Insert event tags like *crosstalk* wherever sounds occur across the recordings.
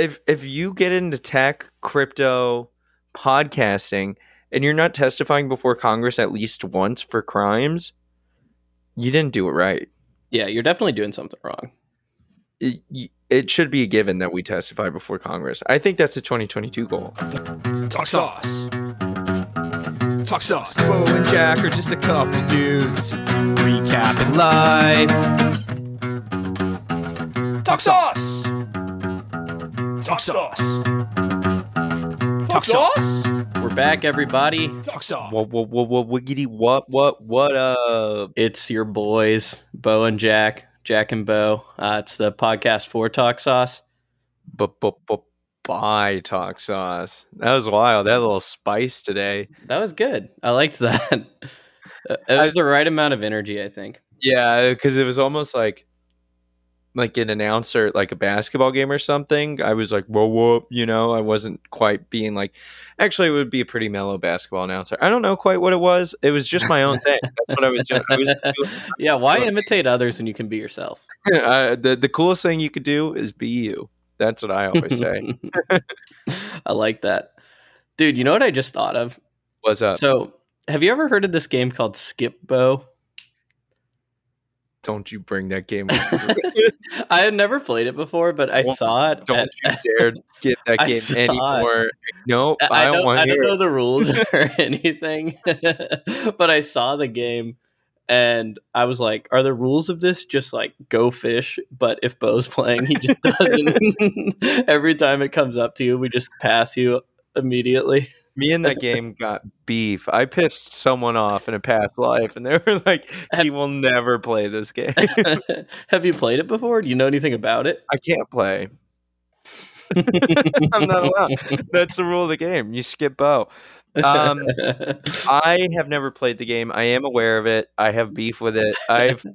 if if you get into tech, crypto, podcasting, and you're not testifying before Congress at least once for crimes, you didn't do it right. Yeah, you're definitely doing something wrong. It, it should be a given that we testify before Congress. I think that's a 2022 goal. Talk sauce. Talk sauce. Bo and Jack are just a couple dudes recapping life. Talk sauce. Talk sauce. Talk sauce. We're back, everybody. Talk sauce. What what what what wiggity what what what uh It's your boys, Bo and Jack, Jack and Bo. Uh, it's the podcast for Talk Sauce. but but but bye talk sauce. That was wild. That little spice today. That was good. I liked that. *laughs* it was the right amount of energy, I think. Yeah, because it was almost like like an announcer, like a basketball game or something. I was like, whoa, whoa, you know, I wasn't quite being like, actually, it would be a pretty mellow basketball announcer. I don't know quite what it was. It was just my own *laughs* thing. That's what I was doing. I was *laughs* yeah, why *laughs* imitate others when you can be yourself? uh, the, the coolest thing you could do is be you. That's what I always say. I like that. Dude, you know what I just thought of? What's up? So, have you ever heard of this game called Skip Bo? Don't you bring that game up. *laughs* I had never played it before, but I Don't- saw it. don't at- you dare get *laughs* that game saw it. anymore. Nope, I, I, don't don't, want I don't know it. the rules *laughs* or anything, but I saw the game and I was like, "Are the rules of this just like go fish?" But if Bo's playing, he just doesn't. Every time it comes up to you, we just pass you immediately. Me and that game got beef. I pissed someone off in a past life, and they were *laughs* like, "He will never play this game." *laughs* *laughs* Have you played it before? Do you know anything about it? I can't play. I'm not allowed. That's the rule of the game. You skip bow. Um, I have never played the game. I am aware of it. I have beef with it. I've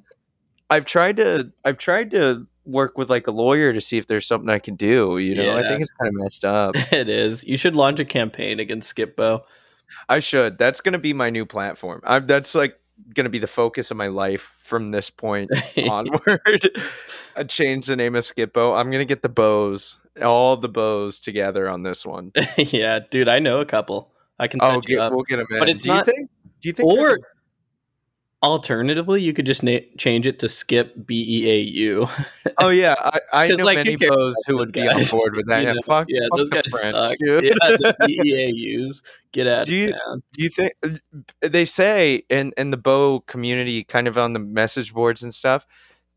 I've tried to I've tried to work with like a lawyer to see if there's something I can do. You know, I think it's kind of messed up. *laughs* it is. You should launch a campaign against Skip Bo. I should. That's going to be my new platform. I'm, that's like going to be the focus of my life from this point *laughs* onward. *laughs* I changed the name of Skip Bo. I'm going to get the bows, all the bows together on this one. yeah, dude, I know a couple. I can. Oh, get, up. we'll get them in. But it's do you think? Do you think? or alternatively, you could just na- change it to Skip B E A U. *laughs* oh yeah, I, I know like, many bows who would those be on board with that. *laughs* You Yeah, fuck, yeah, fuck those guys French, suck. Yeah, the *laughs* B E A U's get out Do you- town. Do you think uh, they say in in the bow community, kind of on the message boards and stuff,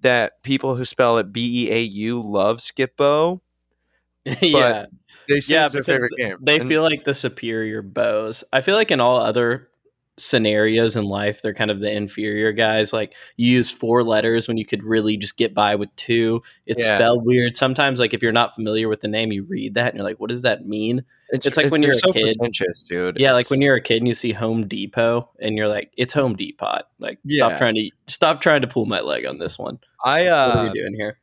that people who spell it B E A U love Skip Bo? yeah, They say yeah, it's their favorite game. they And- feel like the superior bows. I feel like in all other scenarios in life, they're kind of the inferior guys. Like you use four letters when you could really just get by with two. It's Yeah. spelled weird. Sometimes, like if you're not familiar with the name, you read that and you're like, "What does that mean?" it's like when you're a so kid. pretentious, dude. Yeah, like It's- when you're a kid and you see Home Depot and you're like, "It's Home Depot." Like, Yeah. stop trying to stop trying to pull my leg on this one. I uh, What are uh, we doing here?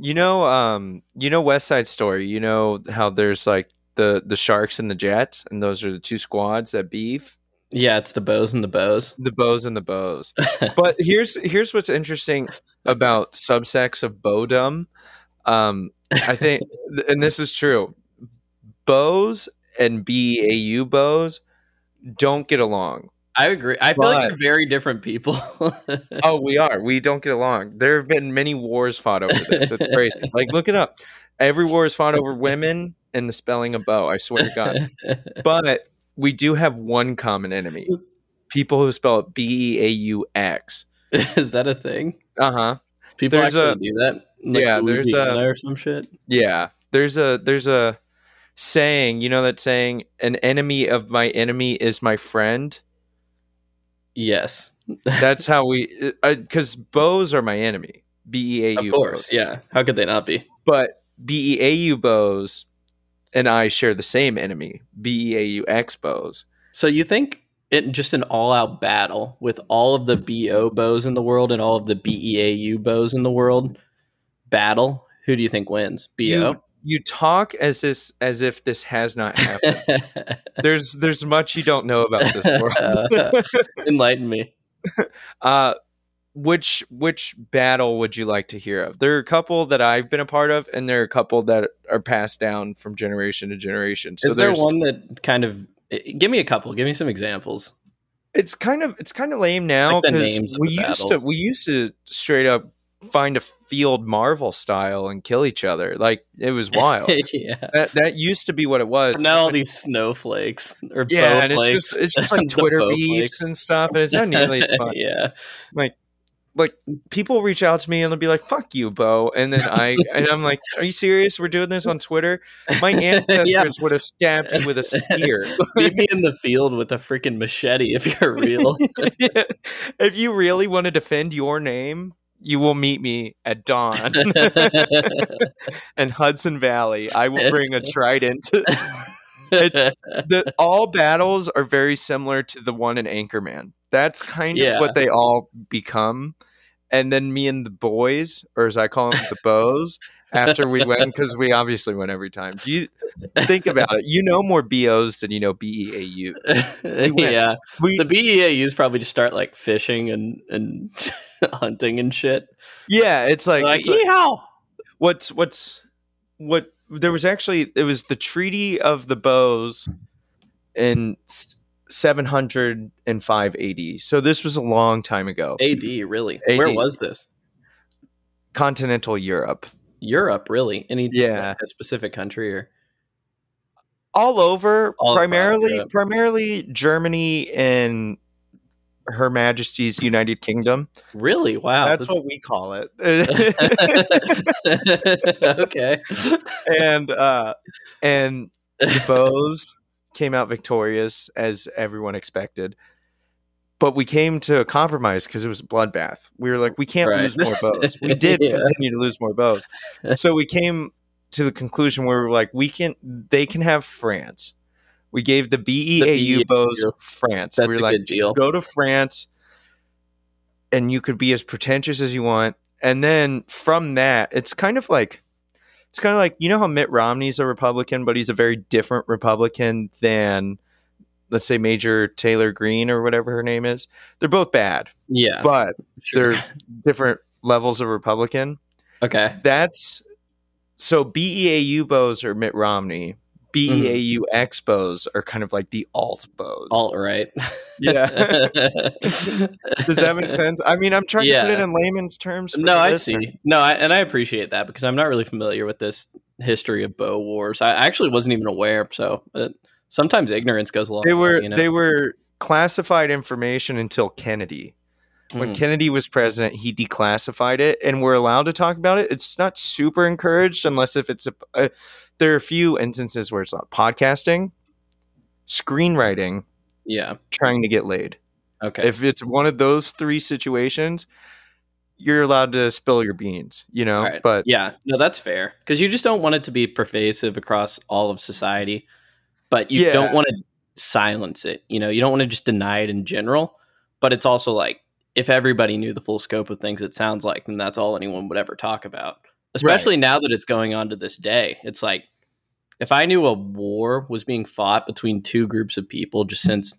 you know, um, you know West Side Story. You know how there's like the the Sharks and the Jets, and those are the two squads that beef. Yeah, it's the bows and the bows. The bows and the bows. *laughs* but here's here's what's interesting about subsects of bowdom. Um, I think, *laughs* and this is true. Bows and BAU bows don't get along. I agree. I feel like they're very different people. *laughs* Oh, we are. We don't get along. There have been many wars fought over this. It's crazy. like, look it up. Every war is fought over women and the spelling of bow. I swear to God. But we do have one common enemy: people who spell it B E A U X. *laughs* Is that a thing? Uh huh. People There's actually a- do that? Like yeah, there's a- or some shit. Yeah. There's a there's a saying. You know that saying: "An enemy of my enemy is my friend." Yes, *laughs* That's how we. Because bows are my enemy. B E A U. of course. bows. Yeah, how could they not be? but B E A U bows and I share the same enemy, B E A U X Expos. So you think it just an all-out battle with all of the bo bows in the world and all of the beau bows in the world? Battle. Who do you think wins? Bo. You, you talk as this as if this has not happened. *laughs* there's there's much you don't know about this world. *laughs* Enlighten me. *laughs* uh, which which battle would you like to hear of? There are a couple that I've been a part of, and there are a couple that are passed down from generation to generation. So Is there one that kind of eh, give me a couple? Give me some examples. it's kind of it's kind of lame now because of we used battles. to we used to straight up find a field Marvel style and kill each other. Like it was *laughs* wild. yeah. that that used to be what it was. Now all these snowflakes or yeah, and it's just it's just *laughs* like Twitter beefs and stuff, and it's not nearly as *laughs* fun. yeah. like people reach out to me and they'll be like fuck you bo. And then i and i'm like are you serious? We're doing this on twitter? My *laughs* ancestors Yeah. would have stabbed you with a spear. *laughs* Meet me in the field with a freaking machete if you're real. *laughs* if you really want to defend your name you will meet me at dawn in hudson valley. I will bring a trident. The, all battles are very similar to the one in anchorman. That's kind of Yeah. what they all become and then me and the boys or as i call them the bows after we win because we obviously win every time do you think about it you know more bos than you know beau *laughs* yeah. we, The BEAUs probably just start like fishing and and *laughs* hunting and shit. yeah it's like, Like, it's like what's what's what there was actually it was the treaty of the bows in s- 705 AD. So this was a long time ago. AD, really? AD. Where was this? Continental Europe. Europe, really? Any Yeah. a specific country or All over All primarily primarily Germany and Her Majesty's United Kingdom. really? Wow, That's what we call it. *laughs* *laughs* okay. and uh and *laughs* the bows came out victorious as everyone expected but we came to a compromise because it was a bloodbath we were like we can't Right. lose more bows we *laughs* did Yeah. continue to lose more bows so we came to the conclusion where we were like we can they can have france we gave the beau BEAU. bows france That's we were a like good deal. go to france and you could be as pretentious as you want and then from that it's kind of like it's kind of like you know how Mitt Romney's a Republican, but he's a very different Republican than let's say Marjorie Taylor Greene or whatever her name is. They're both bad, Yeah. but sure. they're *laughs* different levels of Republican. Okay. That's so BEAU bows are Mitt Romney. BEAU expos are kind of like the alt bows. Alt right. Yeah. *laughs* Does that make sense? I mean, I'm trying to put it in layman's terms. for no, I listener. see. No, I, and I appreciate that because I'm not really familiar with this history of bow wars. I actually wasn't even aware. So uh, sometimes ignorance goes along. They were you know? they were classified information until Kennedy. When Mm. Kennedy was president, he declassified it, and we're allowed to talk about it. It's not super encouraged unless if it's a. a there are a few instances where it's not podcasting, screenwriting, yeah. trying to get laid. Okay. If it's one of those three situations, you're allowed to spill your beans. You know, right. but yeah. No, that's fair because you just don't want it to be pervasive across all of society, but you Yeah. don't want to silence it. You know, you don't want to just deny it in general. But it's also like if everybody knew the full scope of things, it sounds like, then that's all anyone would ever talk about. Especially now that it's going on to this day, it's like if I knew a war was being fought between two groups of people just since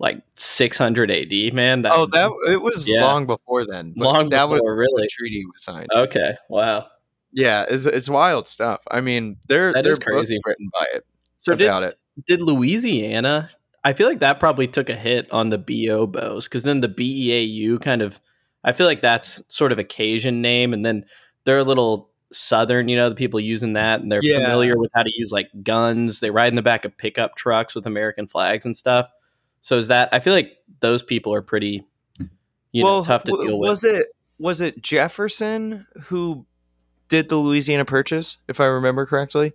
like 600 AD, man. That, oh, that it was Yeah. long before then. long that before, was really. the treaty was signed. Okay, wow. Yeah, it's it's wild stuff. I mean, they're That they're crazy. written by it So did, it. did Louisiana? I feel like that probably took a hit on the BO bows because then the BEAU kind of. I feel like that's sort of a Cajun name, and then they're a little southern. You know, the people using that, and they're Yeah. familiar with how to use like guns. They ride in the back of pickup trucks with American flags and stuff. So is that? I feel like those people are pretty, you know, tough to w- deal with. Was it was it Jefferson who did the Louisiana Purchase, if I remember correctly?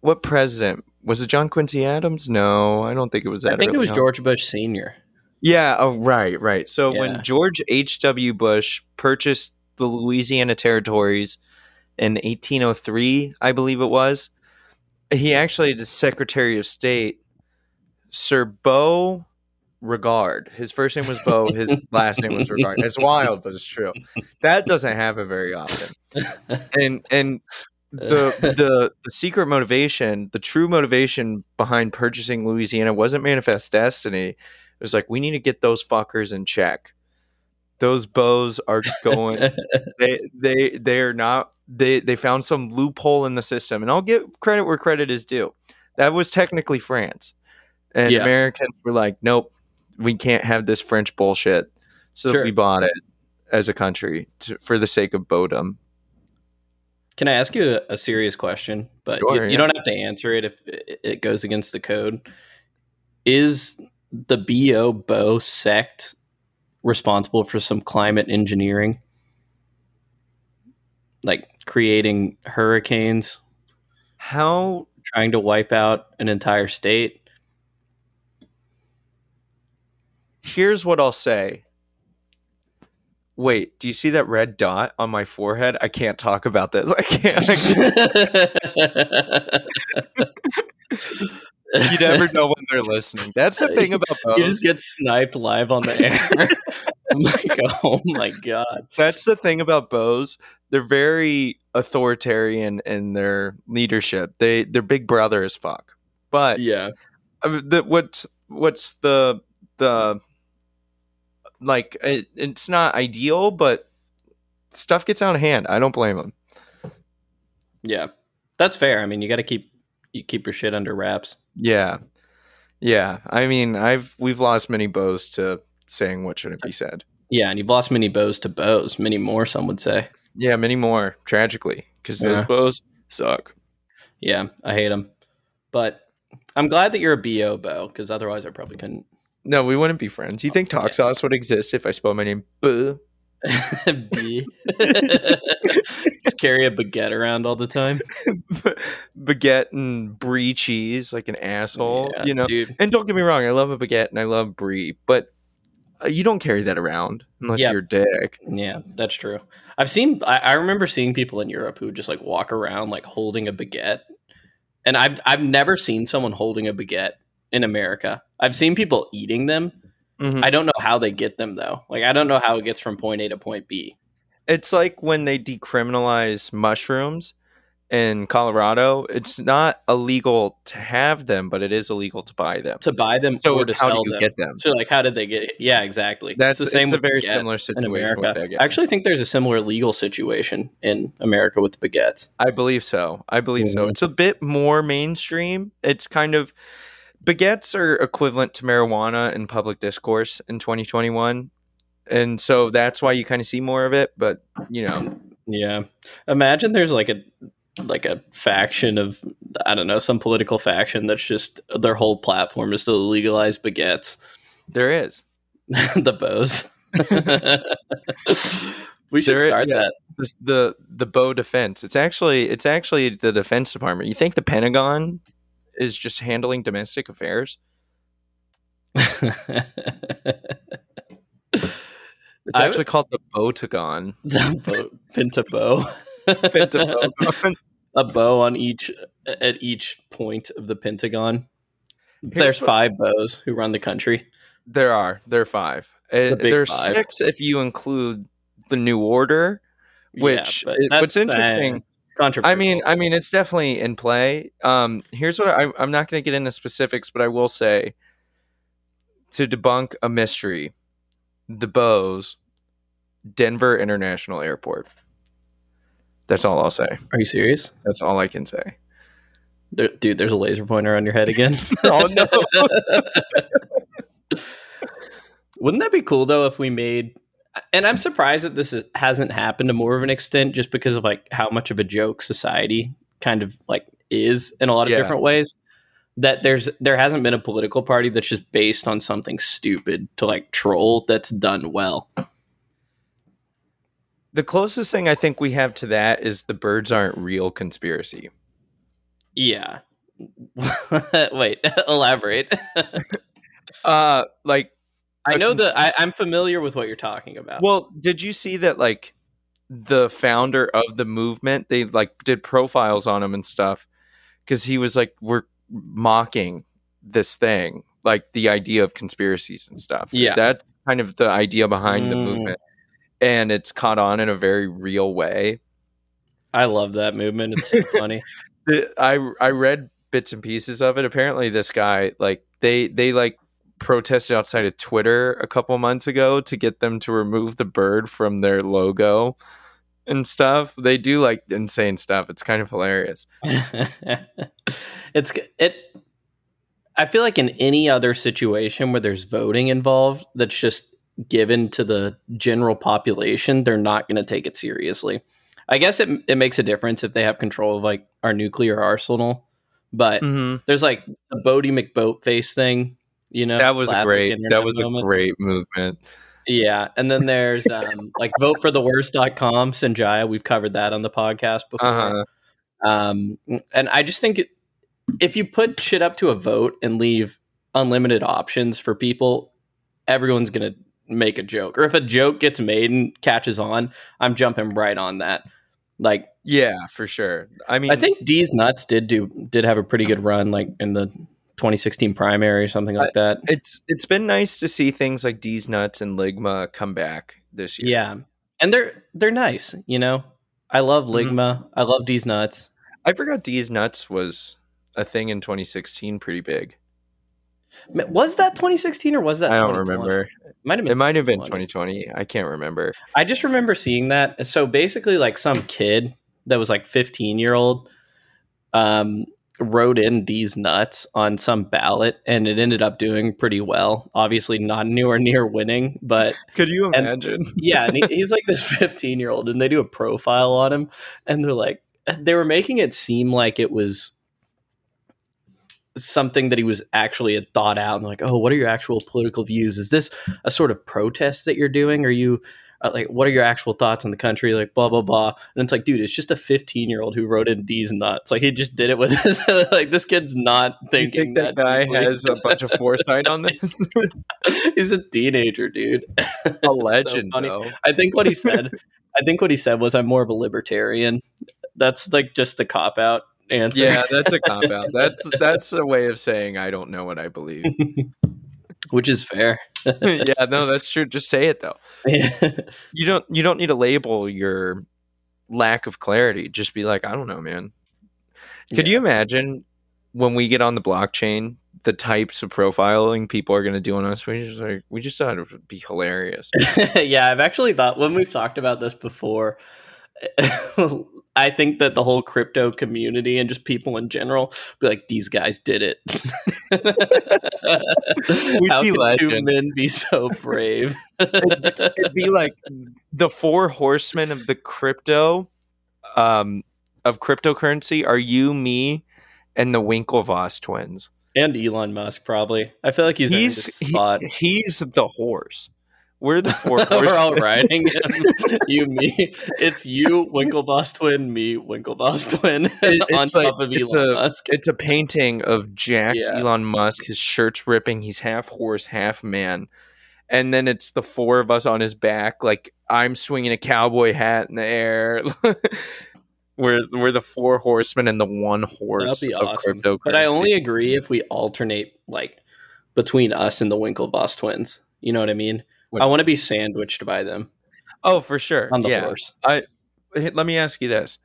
What president was it? John Quincy Adams? No, I don't think it was that. I think it was on. George Bush Senior. Yeah. Oh, right, right. So Yeah. when George H. W. Bush purchased the Louisiana territories in 1803, I believe it was, he actually, the Secretary of State, Sir Beau Regard. His first name was Beau. His *laughs* last name was Regard. It's wild, but it's true. That doesn't happen very often. And and the the the secret motivation, the true motivation behind purchasing Louisiana wasn't manifest destiny. It was like we need to get those fuckers in check. Those bows are going. *laughs* they they they are not. They they found some loophole in the system, and I'll give credit where credit is due. That was technically France, and Yeah. Americans were like, "Nope, we can't have this French bullshit." So Sure. we bought it as a country to, for the sake of Bodum. Can I ask you a, a serious question? But Sure, you, you don't have to answer it if it it goes against the code. Is the BO Bo sect responsible for some climate engineering? Like creating hurricanes, How trying to wipe out an entire state? here's what I'll say. Wait, do you see that red dot on my forehead? I can't talk about this. I can't. I *laughs* can't- *laughs* *laughs* you never know when they're listening. That's the thing about *laughs* you just get sniped live on the air. *laughs* I'm like, oh my god. That's the thing about bows. They're very authoritarian in their leadership. They they're big brother as fuck. But Yeah. the, what's what's the the like it, it's not ideal, but stuff gets out of hand. I don't blame them. Yeah. That's fair. I mean, you got to keep you keep your shit under wraps. Yeah, yeah. I mean, I've we've lost many bows to saying what shouldn't be said. Yeah, and you've lost many bows to bows, many more some would say. Yeah, many more tragically because those bows suck. Yeah, I hate them. But I'm glad that you're a BO bow because otherwise I probably couldn't No, we wouldn't be friends. You think Talk Yeah. Sauce would exist if I spelled my name? Buh. *laughs* be. *laughs* Carry a baguette around all the time. *laughs* baguette and brie cheese like an asshole, Yeah, you know. dude. And don't get me wrong, I love a baguette and I love brie, but uh, you don't carry that around unless Yeah. you're a dick. Yeah, that's true. I've seen. I, I remember seeing people in Europe who just like walk around like holding a baguette, and I've I've never seen someone holding a baguette in America. I've seen people eating them. Mhm. I don't know how they get them though. Like I don't know how it gets from point A to point B. It's like when they decriminalize mushrooms in Colorado. It's not illegal to have them, but it is illegal to buy them. To buy them So or it's to how sell do you them. get them? So like, how did they get? Yeah, exactly. That's it's the same it's a very similar in America. I actually think there's a similar legal situation in America with the baguettes. I believe so. I believe so. Mhm. It's a bit more mainstream. It's kind of baguettes are equivalent to marijuana in public discourse in 2021. And so that's why you kind of see more of it, but you know, Yeah. Imagine there's like a like a faction of I don't know, some political faction that's just their whole platform is to legalize baguettes. there is. *laughs* the bows. *laughs* we should There- start yeah. that. The the bow defense. It's actually it's actually the defense department. You think the Pentagon is just handling domestic affairs? *laughs* It's I- actually called the Botagon. *laughs* the bow, pinta bow. *laughs* Pentagon. *laughs* a bow on each at each point of the Pentagon. Here's There's five bows who run the country. There are. There are five. Uh, there's five. six if you include the New Order. Which- but it- what's uh, interesting- controversial. I mean, I mean, it's definitely in play. Um, here's what I, I'm not going to get into specifics, but I will say to debunk a mystery: the bows, Denver International Airport. That's all I'll say. are you serious, That's all I can say. there, dude? There's a laser pointer on your head again. *laughs* oh no! *laughs* Wouldn't that be cool though if we made? And I'm surprised that this is, hasn't happened to more of an extent, just because of like how much of a joke society kind of like is in a lot of Yeah. different ways. That there's there hasn't been a political party that's just based on something stupid to like troll that's done well. the closest thing I think we have to that is the birds aren't real conspiracy. Yeah. *laughs* Wait, *laughs* elaborate. *laughs* Uh, like I know cons- that I, I'm familiar with what you're talking about. Well, did you see that like the founder of the movement, they like did profiles on him and stuff cuz he was like we're mocking this thing, like the idea of conspiracies and stuff. Yeah. That's kind of the idea behind the Mm. movement. And it's caught on in a very real way. I love that movement. It's so *laughs* funny. I I read bits and pieces of it. Apparently this guy like they they like protested outside of Twitter a couple months ago to get them to remove the bird from their logo and stuff. They do like insane stuff. It's kind of hilarious. *laughs* it's it. I feel like in any other situation where there's voting involved, that's just given to the general population, they're not going to take it seriously. I guess it it makes a difference if they have control of like our nuclear arsenal. But Mm-hmm. there's like the Boaty McBoatface thing, you know. That was a great. That was a great movement. Yeah, and then there's um, like votefortheworst.com, Sanjaya. We've covered that on the podcast before. Uh huh. Um, and I just think if you put shit up to a vote and leave unlimited options for people, everyone's gonna make a joke. Or if a joke gets made and catches on, I'm jumping right on that. Like Yeah, for sure. I mean, I think Deez Nuts did do did have a pretty good run, like in the 2016 primary or something like that. it's it's been nice to see things like Deez Nuts and Ligma come back this year. Yeah, and they're they're nice. You know, I love Mhm. Ligma. I love Deez Nuts. I forgot Deez Nuts was a thing in 2016, pretty big. Was that 2016 or was that? I don't 2020? remember. Might have been It might have been 2020. 2020. I can't remember. I just remember seeing that. So basically, like some kid that was like 15 year old, um, wrote in these nuts on some ballot, and it ended up doing pretty well. Obviously, not anywhere near winning, but *laughs* Could you And- imagine? *laughs* yeah, and he, he's like this 15 year old, and they do a profile on him, and they're like, they were making it seem like it was something that he was actually had thought out and like oh what are your actual political views is this a sort of protest that you're doing are you uh, like what are your actual thoughts on the country like blah blah blah and it's like dude it's just a 15 year old who wrote in these nuts like he just did it with *laughs* his like this kid's not thinking think that guy deeply. has a bunch of foresight on *laughs* this? *laughs* he's a teenager dude a legend, though. I think what he said, I think what he said was, "I'm more of a libertarian." That's like just the cop out answer. Yeah, that's a cop out. That's that's a way of saying I don't know what I believe. Which is fair. *laughs* yeah, no, that's true. Just say it though. *laughs* You don't you don't need to label your lack of clarity. Just be like, I don't know, man. Could Yeah. you imagine when we get on the blockchain, the types of profiling people are going to do on us? We just like we just thought it would be hilarious. *laughs* yeah, I've actually thought when we've talked about this before. *laughs* I think that the whole crypto community and just people in general be like, these guys did it. How be could two men be so brave? *laughs* It'd be like the four horsemen of the crypto, um, of cryptocurrency are you, me, and the Winklevoss twins. and Elon Musk, probably. I feel like he's, He's he- he's the horse. We're the *laughs* four We're all riding *laughs* him. you, me. It's you, Winklevoss twin, me, Winklevoss twin, It- *laughs* on it's top like- of it's Elon a- Musk. It's a painting of jacked Yeah. Elon Musk. His shirt's ripping. He's half horse, half man. And then it's the four of us on his back. Like I'm swinging a cowboy hat in the air. we're we're the four horsemen and the one horse That'd be of awesome. cryptocurrency. But I only agree if we alternate, like, between us and the Winklevoss twins. You know what I mean? What- I want to be sandwiched by them oh, for sure. on the yeah. horse. I Let me ask you this: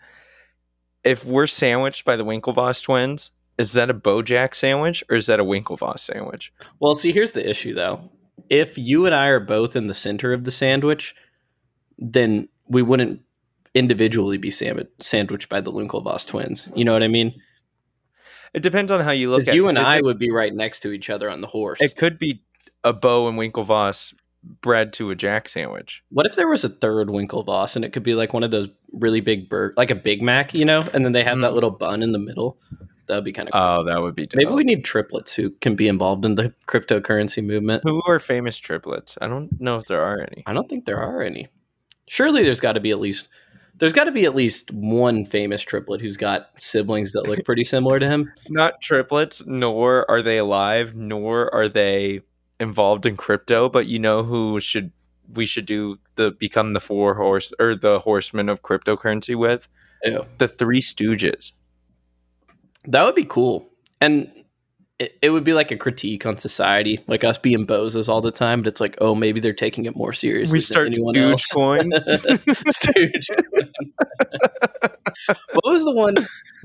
If we're sandwiched by the Winklevoss twins, is that a BoJack sandwich or is that a Winklevoss sandwich? Well, see, here's the issue, though. If you and I are both in the center of the sandwich, then we wouldn't individually be sandwich- sandwiched by the Winklevoss twins. You know what I mean? It depends on how you look at it. You and I it- would be right next to each other on the horse. It could be a Bo and Winklevoss bred to a Jack sandwich. What if there was a third Winklevoss and it could be like one of those really big burg, like a Big Mac, you know, and then they have that Mm. little bun in the middle? That would be kind of cool. Oh, that would be. Maybe we need triplets who can be involved in the cryptocurrency movement. Who are famous triplets? I don't know if there are any. I don't think there are any. Surely there's got to be at least there's got to be at least one famous triplet who's got siblings that look pretty similar to him. *laughs* Not triplets, nor are they alive, nor are they involved in crypto. But you know who should we should do the become the four horse or the horsemen of cryptocurrency with Ew. the Three Stooges. That would be cool. And it, it would be like a critique on society, like us being bozos all the time, but it's like, oh, maybe they're taking it more seriously. We start Stooge coin. *laughs* Stooge. *laughs* what was the one?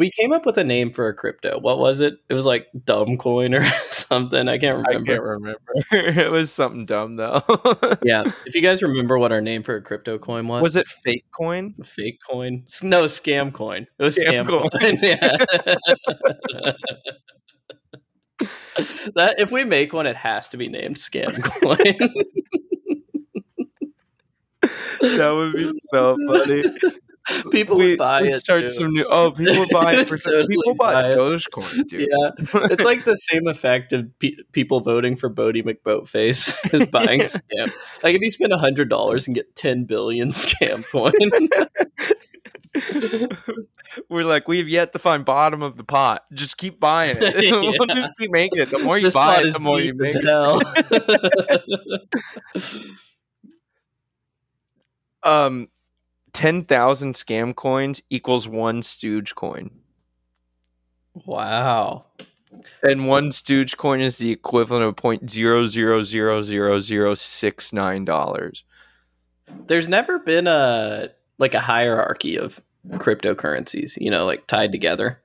We came up with a name for a crypto. What was it? It was like dumb coin or *laughs* something. I can't remember. I can't remember. *laughs* it was something dumb though. *laughs* Yeah. If you guys remember what our name for a crypto coin was, was it fake coin? fake coin? No, scam coin. It was Scam scam, coin. coin. yeah. that if we make one, it has to be named scam coin. That would be so funny. *laughs* People we, buy we it. start some new. Oh, people *laughs* buy it for Totally people buy buy. Dogecoin, dude. Yeah, it's like the *laughs* same effect of pe- people voting for Boaty McBoatface as buying scam. Like if you spend hundred dollars and get ten billion scam coin, We're like, we've yet to find bottom of the pot. Just keep buying it. we'll just keep making it. The more you this buy it, is the more you make it. Um, ten thousand scam coins equals one Stooge coin, wow, and one Stooge coin is the equivalent of point zero zero zero zero zero six nine dollars. there's never been a like a hierarchy of cryptocurrencies, you know, like tied together.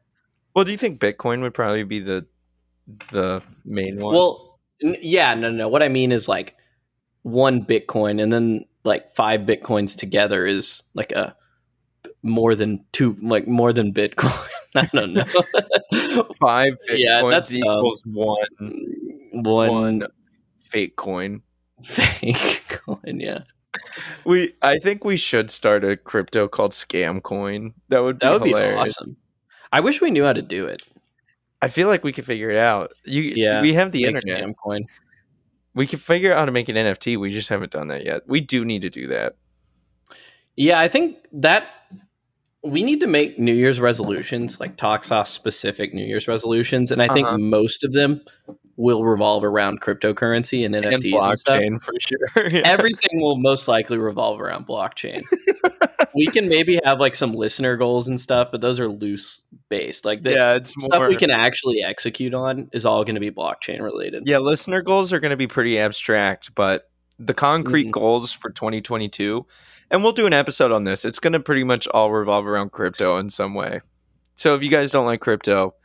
Well, do you think Bitcoin would probably be the the main one? Well, yeah, no, no. What I mean is like one Bitcoin, and then like five Bitcoins together is like a more than two, like more than Bitcoin. *laughs* I don't know. *laughs* five *laughs* Bitcoins Yeah, that's dumb. equals one one, one fake coin. fake coin. Yeah, We, I think we should start a crypto called Scam Coin. That would be that would hilarious. be awesome. I wish we knew how to do it. I feel like we could figure it out. You, Yeah, we have the internet. scam coin. We can figure out how to make an NFT. We just haven't done that yet. We do need to do that. Yeah, I think that we need to make New Year's resolutions, like Talk Sauce specific New Year's resolutions, and I think Uh-huh. most of them will revolve around cryptocurrency and NFTs and and, blockchain for sure. *laughs* Yeah. Everything will most likely revolve around blockchain. *laughs* we can maybe have like some listener goals and stuff, but those are loose based. Like the yeah, it's stuff more. we can actually execute on is all going to be blockchain related. yeah, listener goals are going to be pretty abstract, but the concrete Mhm. goals for 2022, and we'll do an episode on this. It's going to pretty much all revolve around crypto in some way. So if you guys don't like crypto,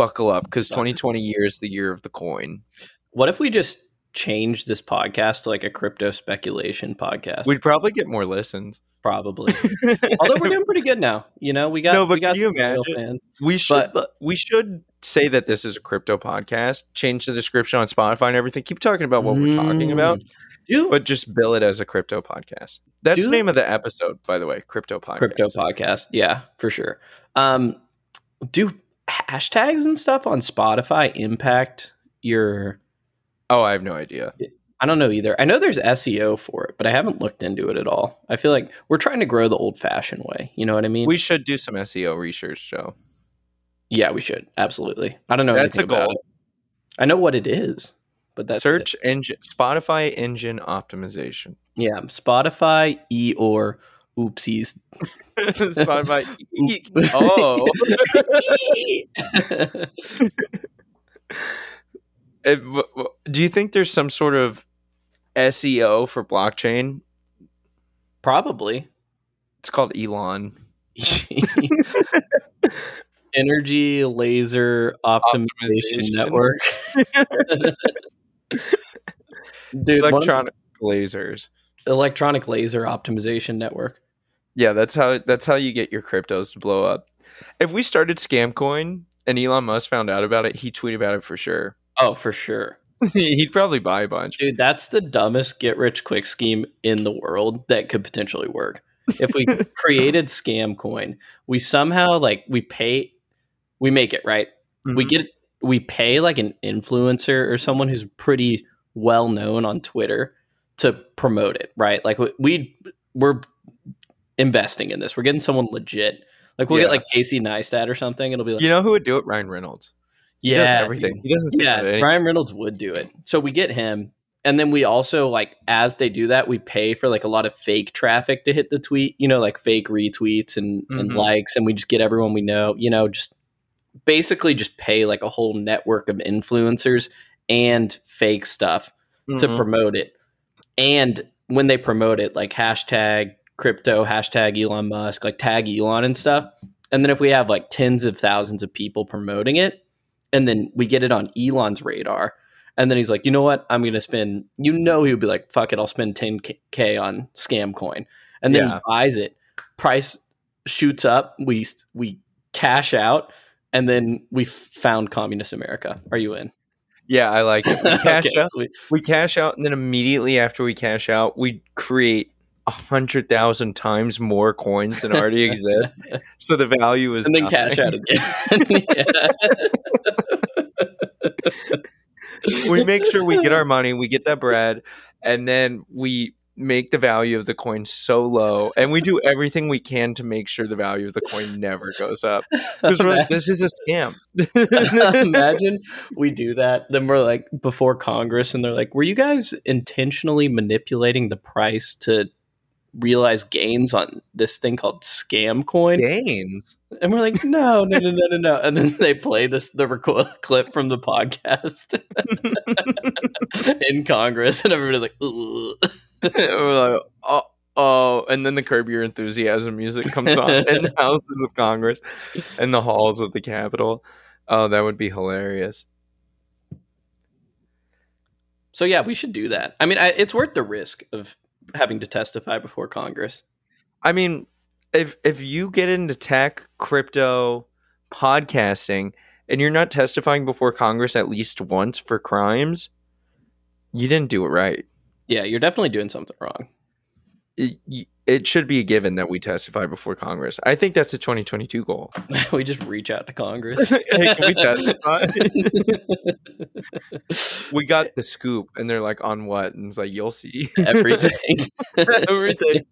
buckle up because 2020 year is the year of the coin. What if we just change this podcast to like a crypto speculation podcast? We'd probably get more listens. Probably. *laughs* Although we're doing pretty good now. You know, we got No, but we got you some real imagine? fans. We should we should say that this is a crypto podcast. Change the description on Spotify and everything. Keep talking about what we're talking about, Do but just bill it as a crypto podcast. That's Do- the name of the episode, by the way. Crypto podcast. crypto podcast. Yeah, for sure. Um do hashtags and stuff on Spotify impact your Oh, I have no idea. I don't know either. I know there's SEO for it, but I haven't looked into it at all. I feel like we're trying to grow the old fashioned way. You know what I mean? We should do some SEO research, Joe. yeah, we should. Absolutely. I don't know That's a goal. I know what it is, but that's Search engine Spotify engine optimization. Yeah, Spotify e or oopsies. *laughs* Spotify. oh, *laughs* It- w- w- do you think there's some sort of SEO for blockchain? Probably. It's called Elon. *laughs* Energy laser optimization, Optimization. network. Dude, Electronic lasers. electronic laser optimization network. Yeah, that's how that's how you get your cryptos to blow up. If we started Scamcoin and Elon Musk found out about it, he'd tweet about it for sure. Oh, for sure. *laughs* he'd probably buy a bunch. Dude, that's the dumbest get rich quick scheme in the world that could potentially work. If we *laughs* created scam coin, we somehow like we pay we make it, right? We Mhm. get we pay like an influencer or someone who's pretty well known on Twitter to promote it, right? Like we- we we're investing in this. We're getting someone legit. Like we'll Yeah. get like Casey Neistat or something. It'll be like You know who would do it? Ryan Reynolds. He yeah, does everything. He doesn't say Yeah, anything. Ryan Reynolds would do it. So we get him, and then we also like as they do that, we pay for like a lot of fake traffic to hit the tweet. You know, like fake retweets and, and Mhm. likes, and we just get everyone we know. You know, just basically just pay like a whole network of influencers and fake stuff to Mhm. promote it. And when they promote it, like hashtag crypto, hashtag Elon Musk, like tag Elon and stuff, And then if we have like tens of thousands of people promoting it, and then we get it on Elon's radar, and then he's like, you know what? I'm going to spend, you know, he would be like, fuck it, I'll spend 10K on scam coin. And then Yeah. he buys it, price shoots up, we, we cash out, and then we found communist America. Are you in? Yeah, I like it. We *laughs* cash Okay, out. sweet. We cash out, and then immediately after we cash out, we create a hundred thousand times more coins than already exist. *laughs* So the value is and then nothing. cash out again. *laughs* We make sure we get our *laughs* money, we get that bread, and then we make the value of the coin so low, and we do everything we can to make sure the value of the coin never goes up. Because we're like, this is a scam. Imagine we do that. Then we're like before Congress, and they're like, "Were you guys intentionally manipulating the price to realize gains on this thing called scam coin?" Gains. And we're like, *laughs* "No, no, no, no, no, no." And then they play this the record clip from the podcast *laughs* in Congress, and everybody's like, Ugh. we're like, oh, oh, and then the Curb Your Enthusiasm music comes on *laughs* in the houses of Congress and the halls of the Capitol. Oh, that would be hilarious. "So yeah, we should do that." I mean, I, it's worth the risk of having to testify before Congress. I mean, if if you get into tech, crypto, podcasting, and you're not testifying before Congress at least once for crimes, you didn't do it right. Yeah, you're definitely doing something wrong. It, it should be a given that we testify before Congress. I think that's a 2022 goal. *laughs* we just reach out to Congress. *laughs* hey, can we testify? *laughs* we got the scoop, and they're like, "On what?" And it's like, "You'll see Everything. everything.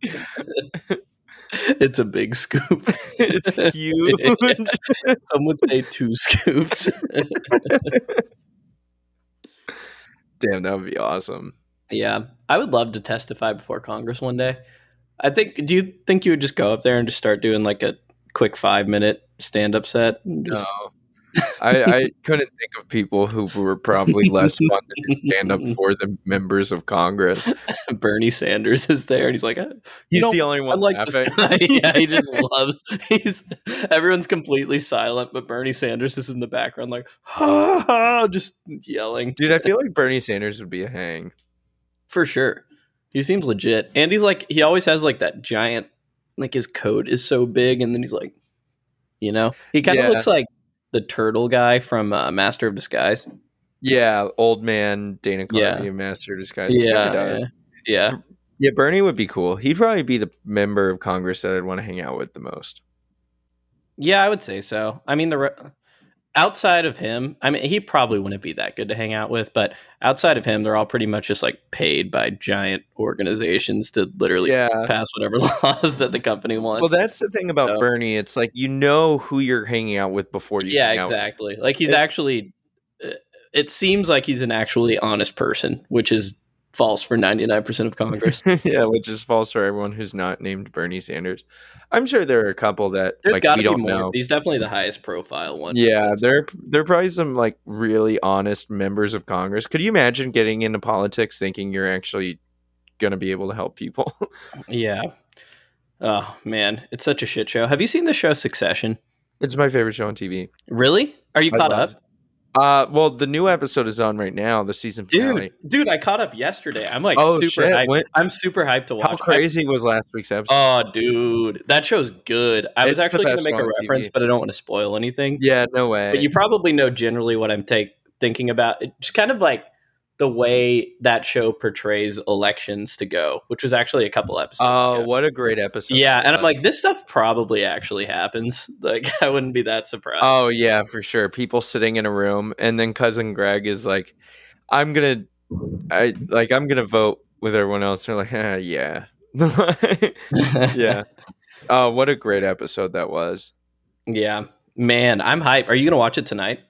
it's a big scoop. It's huge." Some would say two scoops. Damn, that would be awesome. Yeah, I would love to testify before Congress one day. I think. Do you think you would just go up there and just start doing like a quick five minute stand up set? and No, I, I *laughs* couldn't think of people who were probably less fun to stand up for the members of Congress. *laughs* Bernie Sanders is there, and he's like, "Uh, He's the only I one like laughing. this guy. *laughs* yeah, he just loves. He's everyone's completely silent, but Bernie Sanders is in the background, like, ha, ha, just yelling. Dude, I feel like Bernie Sanders would be a hang. For sure. He seems legit. And he's like he always has like that giant like his coat is so big and then he's like you know, he kind of Yeah. looks like the turtle guy from uh, Master of Disguise. Yeah, old man Dana Yeah. Carvey, Master of Disguise. Yeah, does. yeah. Yeah, Bernie would be cool. He'd probably be the member of Congress that I'd want to hang out with the most. Yeah, I would say so. I mean the re- outside of him, I mean he probably wouldn't be that good to hang out with, but outside of him they're all pretty much just like paid by giant organizations to literally Yeah. pass whatever *laughs* laws that the company wants. Well, that's the thing about So- Bernie. It's like you know who you're hanging out with before you. yeah hang out with exactly like he's It- actually uh, it seems like he's an actually honest person which is false for 99% of congress *laughs* yeah, which is false for everyone who's not named Bernie Sanders. I'm sure there are a couple that there's like got we be don't more know. he's definitely the highest profile one Yeah, there there are probably some like really honest members of Congress. Could you imagine getting into politics thinking you're actually going to be able to help people? *laughs* yeah oh man it's such a shit show have you seen the show succession it's my favorite show on TV. really are you I caught up Uh, well, the new episode is on right now, the season finale. dude dude i caught up yesterday i'm like oh super shit! hyped. When- i'm super hyped to watch how I- crazy was last week's episode? oh dude that show's good i was It's the actually going to make a reference TV. but i don't want to spoil anything yeah, no way. but you probably know generally what I'm take thinking about. It's kind of like the way that show portrays elections to go, which was actually a couple episodes. oh, ago. what a great episode! yeah, and I'm like, this stuff probably actually happens. *laughs* Like, I wouldn't be that surprised. Oh yeah, for sure. People sitting in a room, and then cousin Greg is like, "I'm gonna, I like, I'm gonna vote with everyone else." They're like, ah, "Yeah, *laughs* yeah." *laughs* Oh, what a great episode that was. yeah, man, I'm hype. Are you gonna watch it tonight?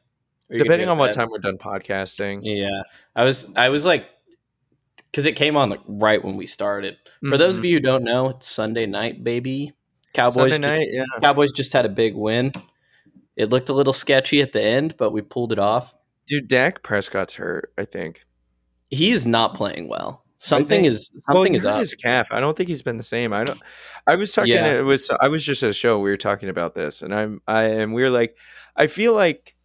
Or you gonna Depending on what time we're done podcasting. Yeah, I was, I was like, because it came on like right when we started. For those of mm-hmm. you who don't know, it's Sunday night, baby. Cowboys Sunday night, yeah. Cowboys just had a big win. It looked a little sketchy at the end, but we pulled it off. Dude, Dak Prescott's hurt. I think. He is not playing well. Something think- is Well, something he is up. his calf. I don't think he's been the same. I don't. I was talking. Yeah. It was. I was just at a show. We were talking about this, and I'm. I and we were like, I feel like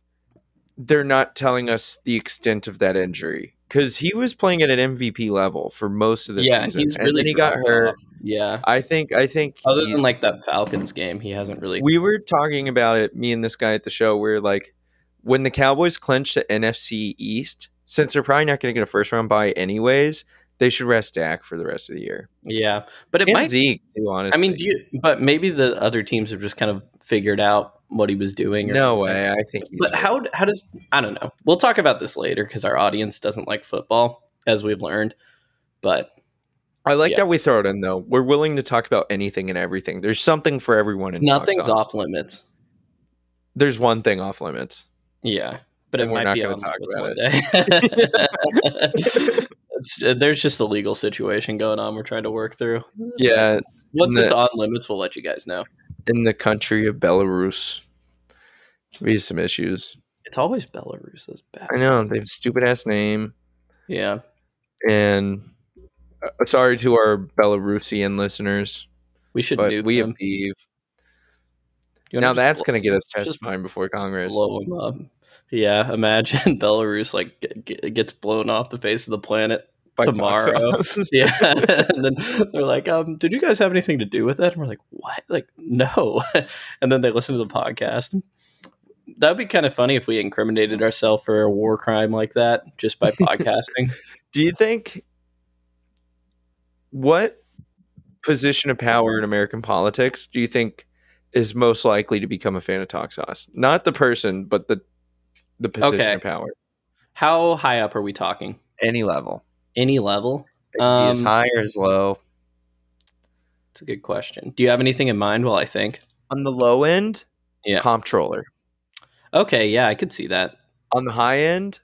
they're not telling us the extent of that injury because he was playing at an MVP level for most of the yeah, season, he's and really then he got hurt. off. Yeah. I think. I think. Other he- than like that Falcons game, he hasn't really. we were talking about it. Me and this guy at the show. We are like, when the Cowboys clinch the NFC East, since they're probably not going to get a first round bye anyways, they should rest Dak for the rest of the year. yeah, but it And might. Zeke too. Honestly, I mean, do you? But maybe the other teams have just kind of figured out what he was doing. Or No something. way. I think he's But how how does I don't know. We'll talk about this later because our audience doesn't like football, as we've learned. But I like Yeah. that we throw it in though. We're willing to talk about anything and everything. There's something for everyone in nothing's off limits. There's one thing off limits. Yeah, but it And might be on talk about. *laughs* *laughs* It's- uh, there's just a legal situation going on. We're trying to work through. Yeah, Once the- it's on limits, we'll let you guys know. In the country of Belarus, we have some issues. It's always Belarus. That's bad. I know they have a stupid ass name, Yeah, and uh, sorry to our Belarusian listeners, we should but we have them. beef. You Now that's going to get us testifying before Congress. blow them up. Yeah, imagine *laughs* Belarus like get, get, gets blown off the face of the planet tomorrow. *laughs* *laughs* Yeah and then they're like um did you guys have anything to do with that and we're like what like no *laughs* and then they listen to the podcast that'd be kind of funny if we incriminated ourselves for a war crime like that just by podcasting Do you think what position of power in American politics do you think is most likely to become a fan of Talk Sauce? Not the person, but the the position Okay. of power. how high up are we talking Any level. Any level be as Um, high or as low. it's a good question do you have anything in mind while i think On the low end, Yeah. comptroller. okay yeah i could see that On the high end,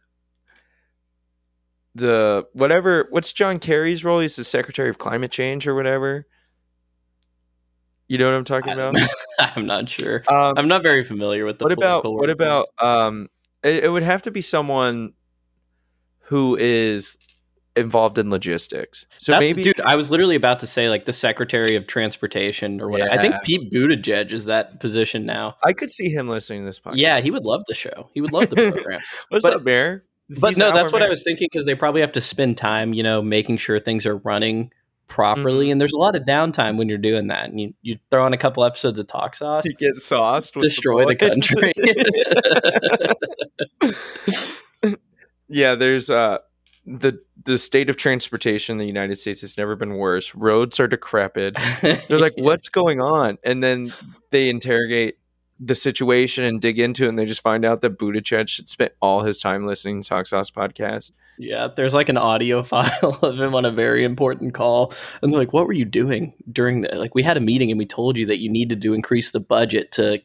the whatever what's John Kerry's role? He's the Secretary of Climate Change or whatever. You know what I'm talking about? *laughs* i'm not sure Um, i'm not very familiar with the what about what about um it, it would have to be someone who is involved in logistics so That's- maybe dude, I was literally about to say like the Secretary of Transportation or whatever. I think Pete Buttigieg is that position now. i could see him listening to this podcast Yeah, he would love the show. He would love the program. *laughs* what's but- up bear but He's no, that's what I was thinking because they probably have to spend time, you know, making sure things are running properly. Mm-hmm. And there's a lot of downtime when you're doing that. And you, you throw on a couple episodes of Talk Sauce, to get sauced with destroy the bullets. country. *laughs* *laughs* yeah there's uh the the state of transportation in the united states has never been worse roads are decrepit *laughs* they're like what's going on and then they interrogate the situation and dig into it and they just find out that Buttigieg spent all his time listening to Talk Sauce podcast. Yeah, there's like an audio *laughs* file of him on a very important call. And they're like, what were you doing during the like we had a meeting and we told you that you needed to increase the budget to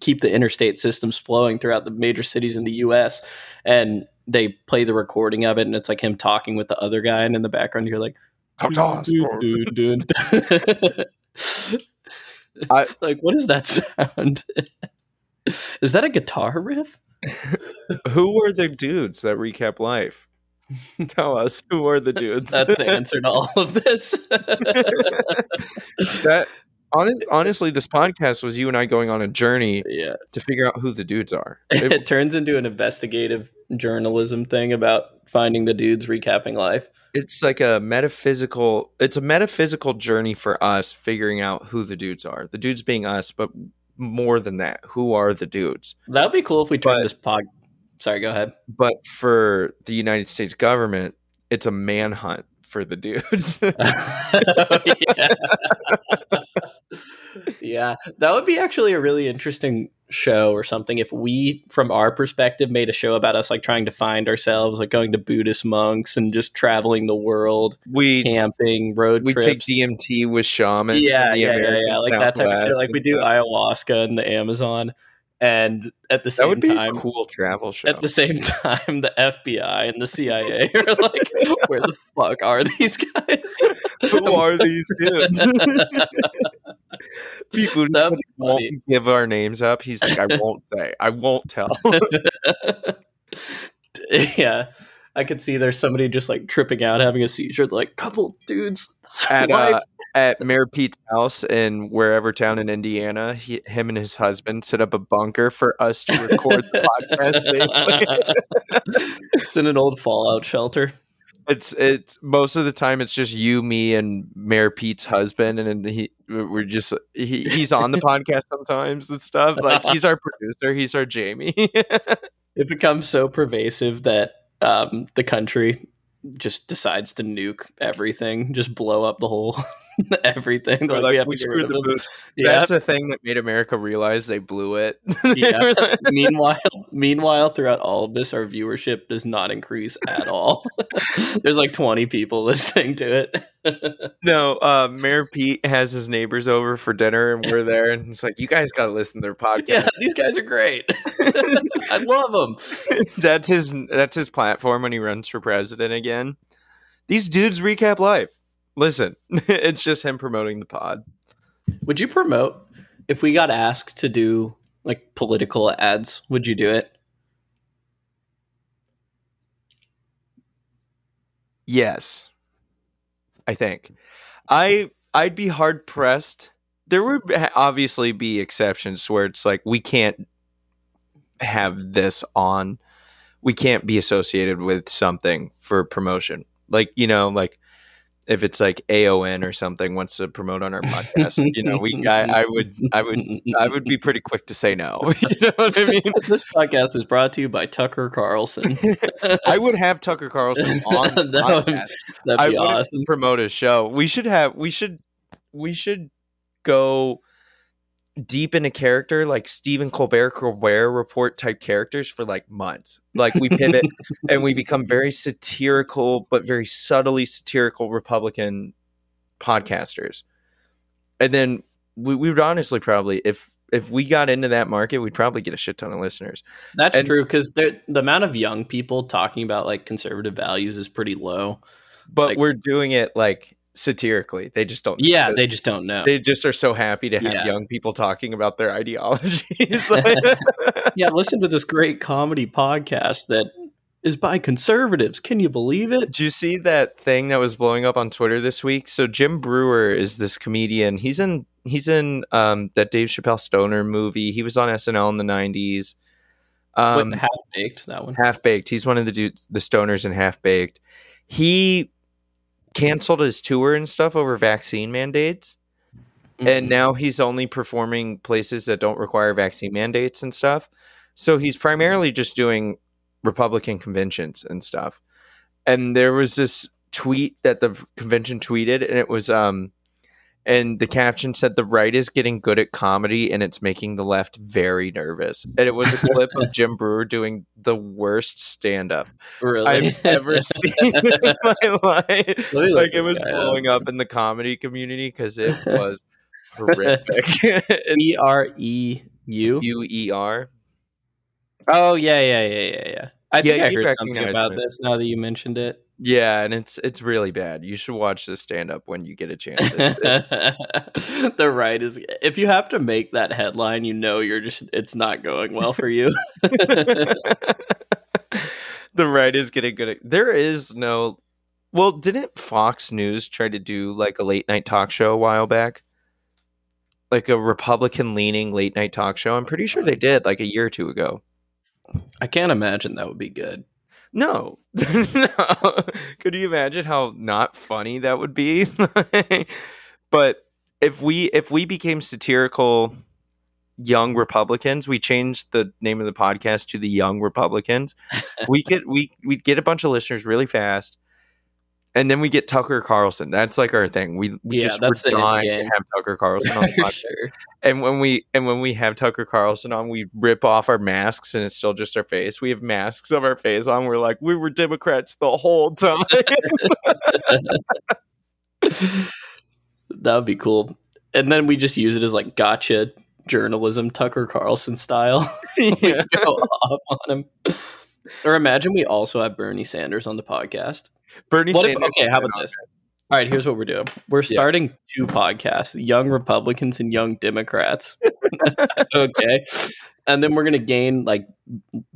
keep the interstate systems flowing throughout the major cities in the US. And they play the recording of it and it's like him talking with the other guy and in the background you're like. *laughs* *laughs* I- like what is that sound? *laughs* is that a guitar riff? Who are the dudes that recap life? Tell us who are the dudes. That's the answer to all of this. that honest, honestly, this podcast was you and I going on a journey yeah. to figure out who the dudes are. It- it turns into an investigative journalism thing about finding the dudes recapping life. it's like a metaphysical. It's a metaphysical journey for us figuring out who the dudes are. The dudes being us, but more than that, who are the dudes? That would be cool if we turned But- this pod. Sorry, go ahead. But for the United States government, it's a manhunt for the dudes. *laughs* Oh, yeah. *laughs* yeah, that would be actually a really interesting show or something if we, from our perspective, made a show about us like trying to find ourselves, like going to Buddhist monks and just traveling the world, we camping, road we take. DMT with shamans. yeah, yeah, yeah, yeah, like that type of shit. Like we do stuff. ayahuasca in the Amazon, and at the That same would be time, a cool travel show. At the same *laughs* time, the FBI and the CIA are *laughs* like, "Where the fuck are these guys? *laughs* Who are these dudes? People won't funny. give our names up. He's like, I won't say. I won't tell. yeah, I could see there's somebody just like tripping out, having a seizure. Like couple dudes *laughs* at uh, at Mayor Pete's house in wherever town in Indiana. He, him and his husband set up a bunker for us to record the podcast. *laughs* it's in an old Fallout shelter. it's it's most of the time it's just you, me, and Mayor Pete's husband, and he we're just he, he's on the podcast sometimes and stuff. Like he's our *laughs* producer, he's our Jamie. It becomes so pervasive that um, the country just decides to nuke everything, just blow up the whole *laughs* everything. Like, like, have we screwed the of booth. Yeah. That's a thing that made America realize they blew it. *laughs* Yeah. *laughs* meanwhile, meanwhile, throughout all of this, our viewership does not increase at all. There's like 20 people listening to it. no, uh, Mayor Pete has his neighbors over for dinner, and we're there, and he's like, "You guys got to listen to their podcast." yeah, these guys are great. I love them. that's his that's his platform when he runs for president again. These dudes recap life. Listen, *laughs* it's just him promoting the pod. Would you promote if we got asked to do like political ads? Would you do it? Yes, I think I I'd be hard pressed. There would obviously be exceptions where it's like we can't have this on. We can't be associated with something for promotion. Like you know, like if it's like AON or something wants to promote on our podcast, you know, we I, I would I would I would be pretty quick to say no. *laughs* You know what I mean? *laughs* this podcast is brought to you by Tucker Carlson. *laughs* I would have Tucker Carlson on the That would- podcast. That'd be wouldn't awesome. promote a show. We should have we should we should go deep into character like Stephen Colbert Colbert report type characters for like months. Like we pivot *laughs* and we become very satirical but very subtly satirical Republican podcasters. And then we, we would honestly probably if if we got into that market, we'd probably get a shit ton of listeners. That's and- true because the amount of young people talking about like conservative values is pretty low. But Like- we're doing it like satirically. They just don't Yeah, they just don't know. they just are so happy to have Yeah. young people talking about their ideologies. *laughs* *laughs* Yeah, listen to this great comedy podcast that is by conservatives. Can you believe it? Did you see that thing that was blowing up on Twitter this week? So Jim Breuer is this comedian. He's in he's in um, that Dave Chappelle Stoner movie. He was on SNL in the nineties. Um, half baked that one. Half Baked. He's one of the dudes, the stoners in Half Baked. He canceled his tour and stuff over vaccine mandates. and now he's only performing places that don't require vaccine mandates and stuff. So he's primarily just doing Republican conventions and stuff. And there was this tweet that the convention tweeted, and it was um, and the caption said the right is getting good at comedy and it's making the left very nervous. And it was a clip of *laughs* Jim Breuer doing the worst stand up really? I've ever *laughs* seen in my life Let me look like it was guy up. blowing up in the comedy community because it *laughs* was horrific. E R E U. U E R. Oh yeah, yeah, yeah, yeah, yeah. I think Yeah, I heard something about this now that you mentioned it. Yeah, and it's it's really bad. You should watch this stand up when you get a chance. *laughs* The right is if you have to make that headline, you know you're just it's not going well for you. *laughs* the right is getting good at there is no well, didn't Fox News try to do like a late night talk show a while back? Like a Republican leaning late night talk show. I'm pretty sure they did like a year or two ago. I can't imagine that would be good. No. *laughs* no. Could you imagine how not funny that would be? *laughs* but if we if we became satirical young Republicans, we changed the name of the podcast to the Young Republicans. we could we we'd get a bunch of listeners really fast. And then we get Tucker Carlson. That's like our thing. We we Yeah, just that's we're dying to have Tucker Carlson on *laughs* sure. And when we and when we have Tucker Carlson on, we rip off our masks and it's still just our face. We have masks of our face on. We're like, we were Democrats the whole time. *laughs* That would be cool. And then we just use it as like gotcha journalism, Tucker Carlson style. We *laughs* yeah. go off on him. Or imagine we also have Bernie Sanders on the podcast. Bernie What if, okay, how about this? All right, here's what we're doing. We're starting two podcasts: Young Republicans and Young Democrats. *laughs* okay, and then we're gonna gain like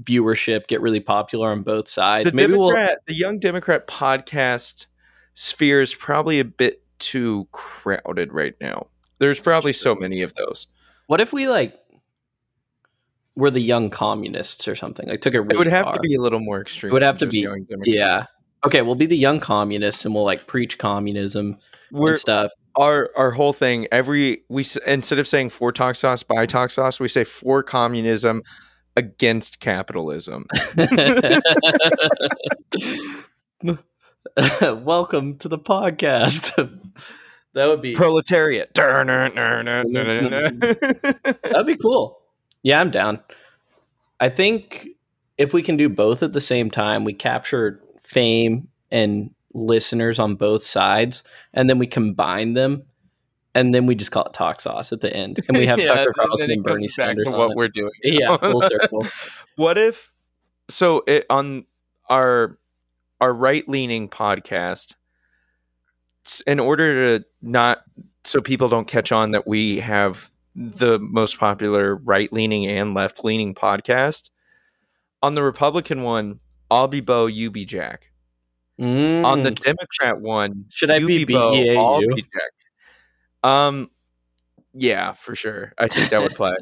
viewership, get really popular on both sides. The Maybe Democrat, the Young Democrat podcast sphere is probably a bit too crowded right now. There's probably so many of those. What if we like were the Young Communists or something? Like took it. Really It would have to be a little more extreme. It would have to be-. Yeah. Okay, we'll be the Young Communists, and we'll like preach communism We're and stuff. our our whole thing. Every we instead of saying for talk sauce by talk sauce, we say for communism against capitalism. *laughs* Welcome to the podcast. *laughs* that would be Proletariat. *laughs* that'd be cool. Yeah, I'm down. I think if we can do both at the same time, we capture fame and listeners on both sides, and then we combine them, and then we just call it talk sauce at the end, and we have *laughs* Yeah, Tucker Carlson and Bernie Sanders what it. we're doing. Yeah, full *laughs* circle. What if so it on our our right leaning podcast in order to not so people don't catch on that we have the most popular right leaning and left leaning podcast on the Republican one I'll be Bo you be Jack on the Mm. Democrat one Should I you be Bo BEAU? I'll be Jack um yeah for sure I think that would play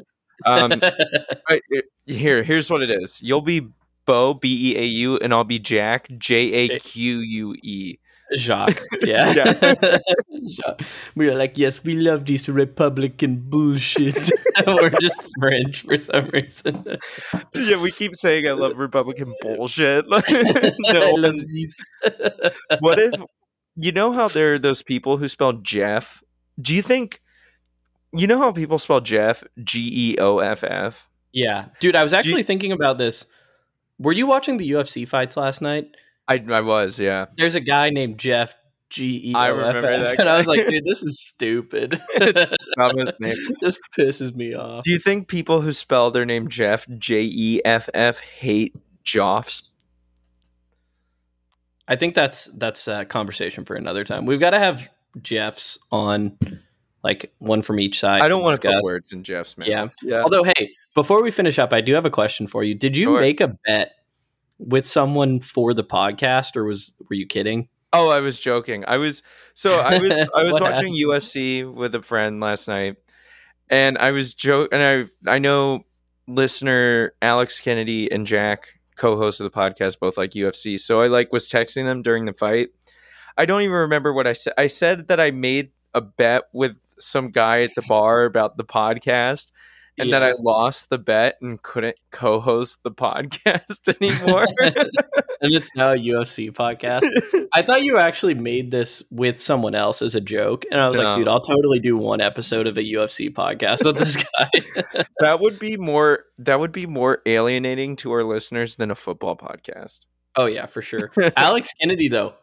um *laughs* I, it- here, here's what it is. You'll be Bo B E A U, and I'll be Jack J A Q U E. Jacques. Yeah. Yeah. *laughs* Jacques. We are like, yes, we love this Republican bullshit. *laughs* We're just French for some reason. Yeah, we keep saying I love Republican bullshit. *laughs* no, I love these. what if you know how there are those people who spell Jeff? Do you think you know how people spell Jeff G E O F F? Yeah, dude, I was you- actually thinking about this. Were you watching the UFC fights last night? I I was, yeah. There's a guy named Jeff G E I remember that and I was like, dude, this is stupid. *laughs* That was his name. *laughs* Just pisses me off. Do you think people who spell their name Jeff J E F F hate Joffs? I think that's that's a conversation for another time. We've got to have Jeffs on, like one from each side. I don't want to put words in Jeff's mouth. Yeah. yeah. Although, hey, before we finish up, I do have a question for you. Did you Sure. make a bet with someone for the podcast, or was were you kidding? Oh, I was joking. I was so I *laughs* was I was watching UFC with a friend last night, and I was joke and I I know listener Alex Kennedy and Jack, co-host of the podcast, both like UFC. So I like was texting them during the fight. I don't even remember what I said. I said that I made a bet with some guy at the bar about the podcast. And then I lost the bet and couldn't co-host the podcast *laughs* anymore. *laughs* and it's now a UFC podcast. *laughs* I thought you actually made this with someone else as a joke, and I was No. like, dude, I'll totally do one episode of a UFC podcast with this guy. that would be more that would be more alienating to our listeners than a football podcast. oh yeah, for sure. Alex Kennedy, though.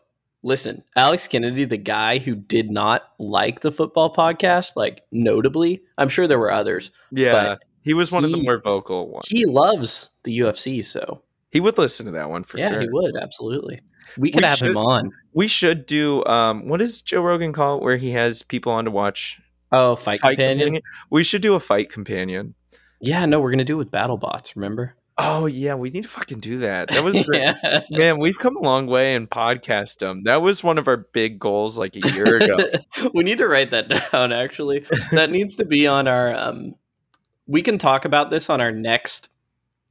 Listen, Alex Kennedy, the guy who did not like the football podcast, like notably, I'm sure there were others. Yeah. But he was one of the more vocal ones. He loves the UFC, so He would listen to that one for yeah, sure. Yeah, he would absolutely. We could We have should- him on. We should do um what does Joe Rogan call where he has people on to watch Oh, fight, companion. We should do a fight companion. Yeah, no, we're gonna do it with BattleBots. Remember? Oh yeah, we need to fucking do that. That was *laughs* great. yeah. Man, we've come a long way in podcastdom. That was one of our big goals like a year ago. *laughs* we need to write that *laughs* down. Actually, that needs to be on our. Um, we can talk about this on our next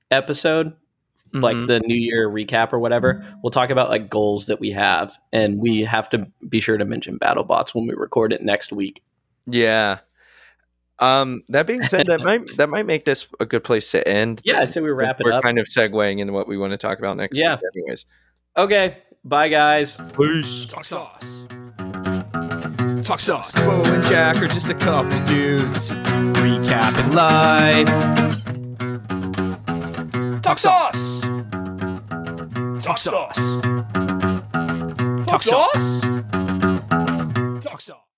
episode, like Mhm. the New Year recap or whatever. We'll talk about like goals that we have, and we have to be sure to mention BattleBots when we record it next week. Yeah. Um, that being said, that *laughs* might that might make this a good place to end. Yeah, so we wrap it up. We're up. kind of segueing into what we want to talk about next Yeah. week, anyways. Okay, bye guys. Peace. Talk sauce. Talk sauce. Bo and Jack are just a couple dudes recapping life. Talk sauce. Talk sauce. Talk sauce. Talk sauce.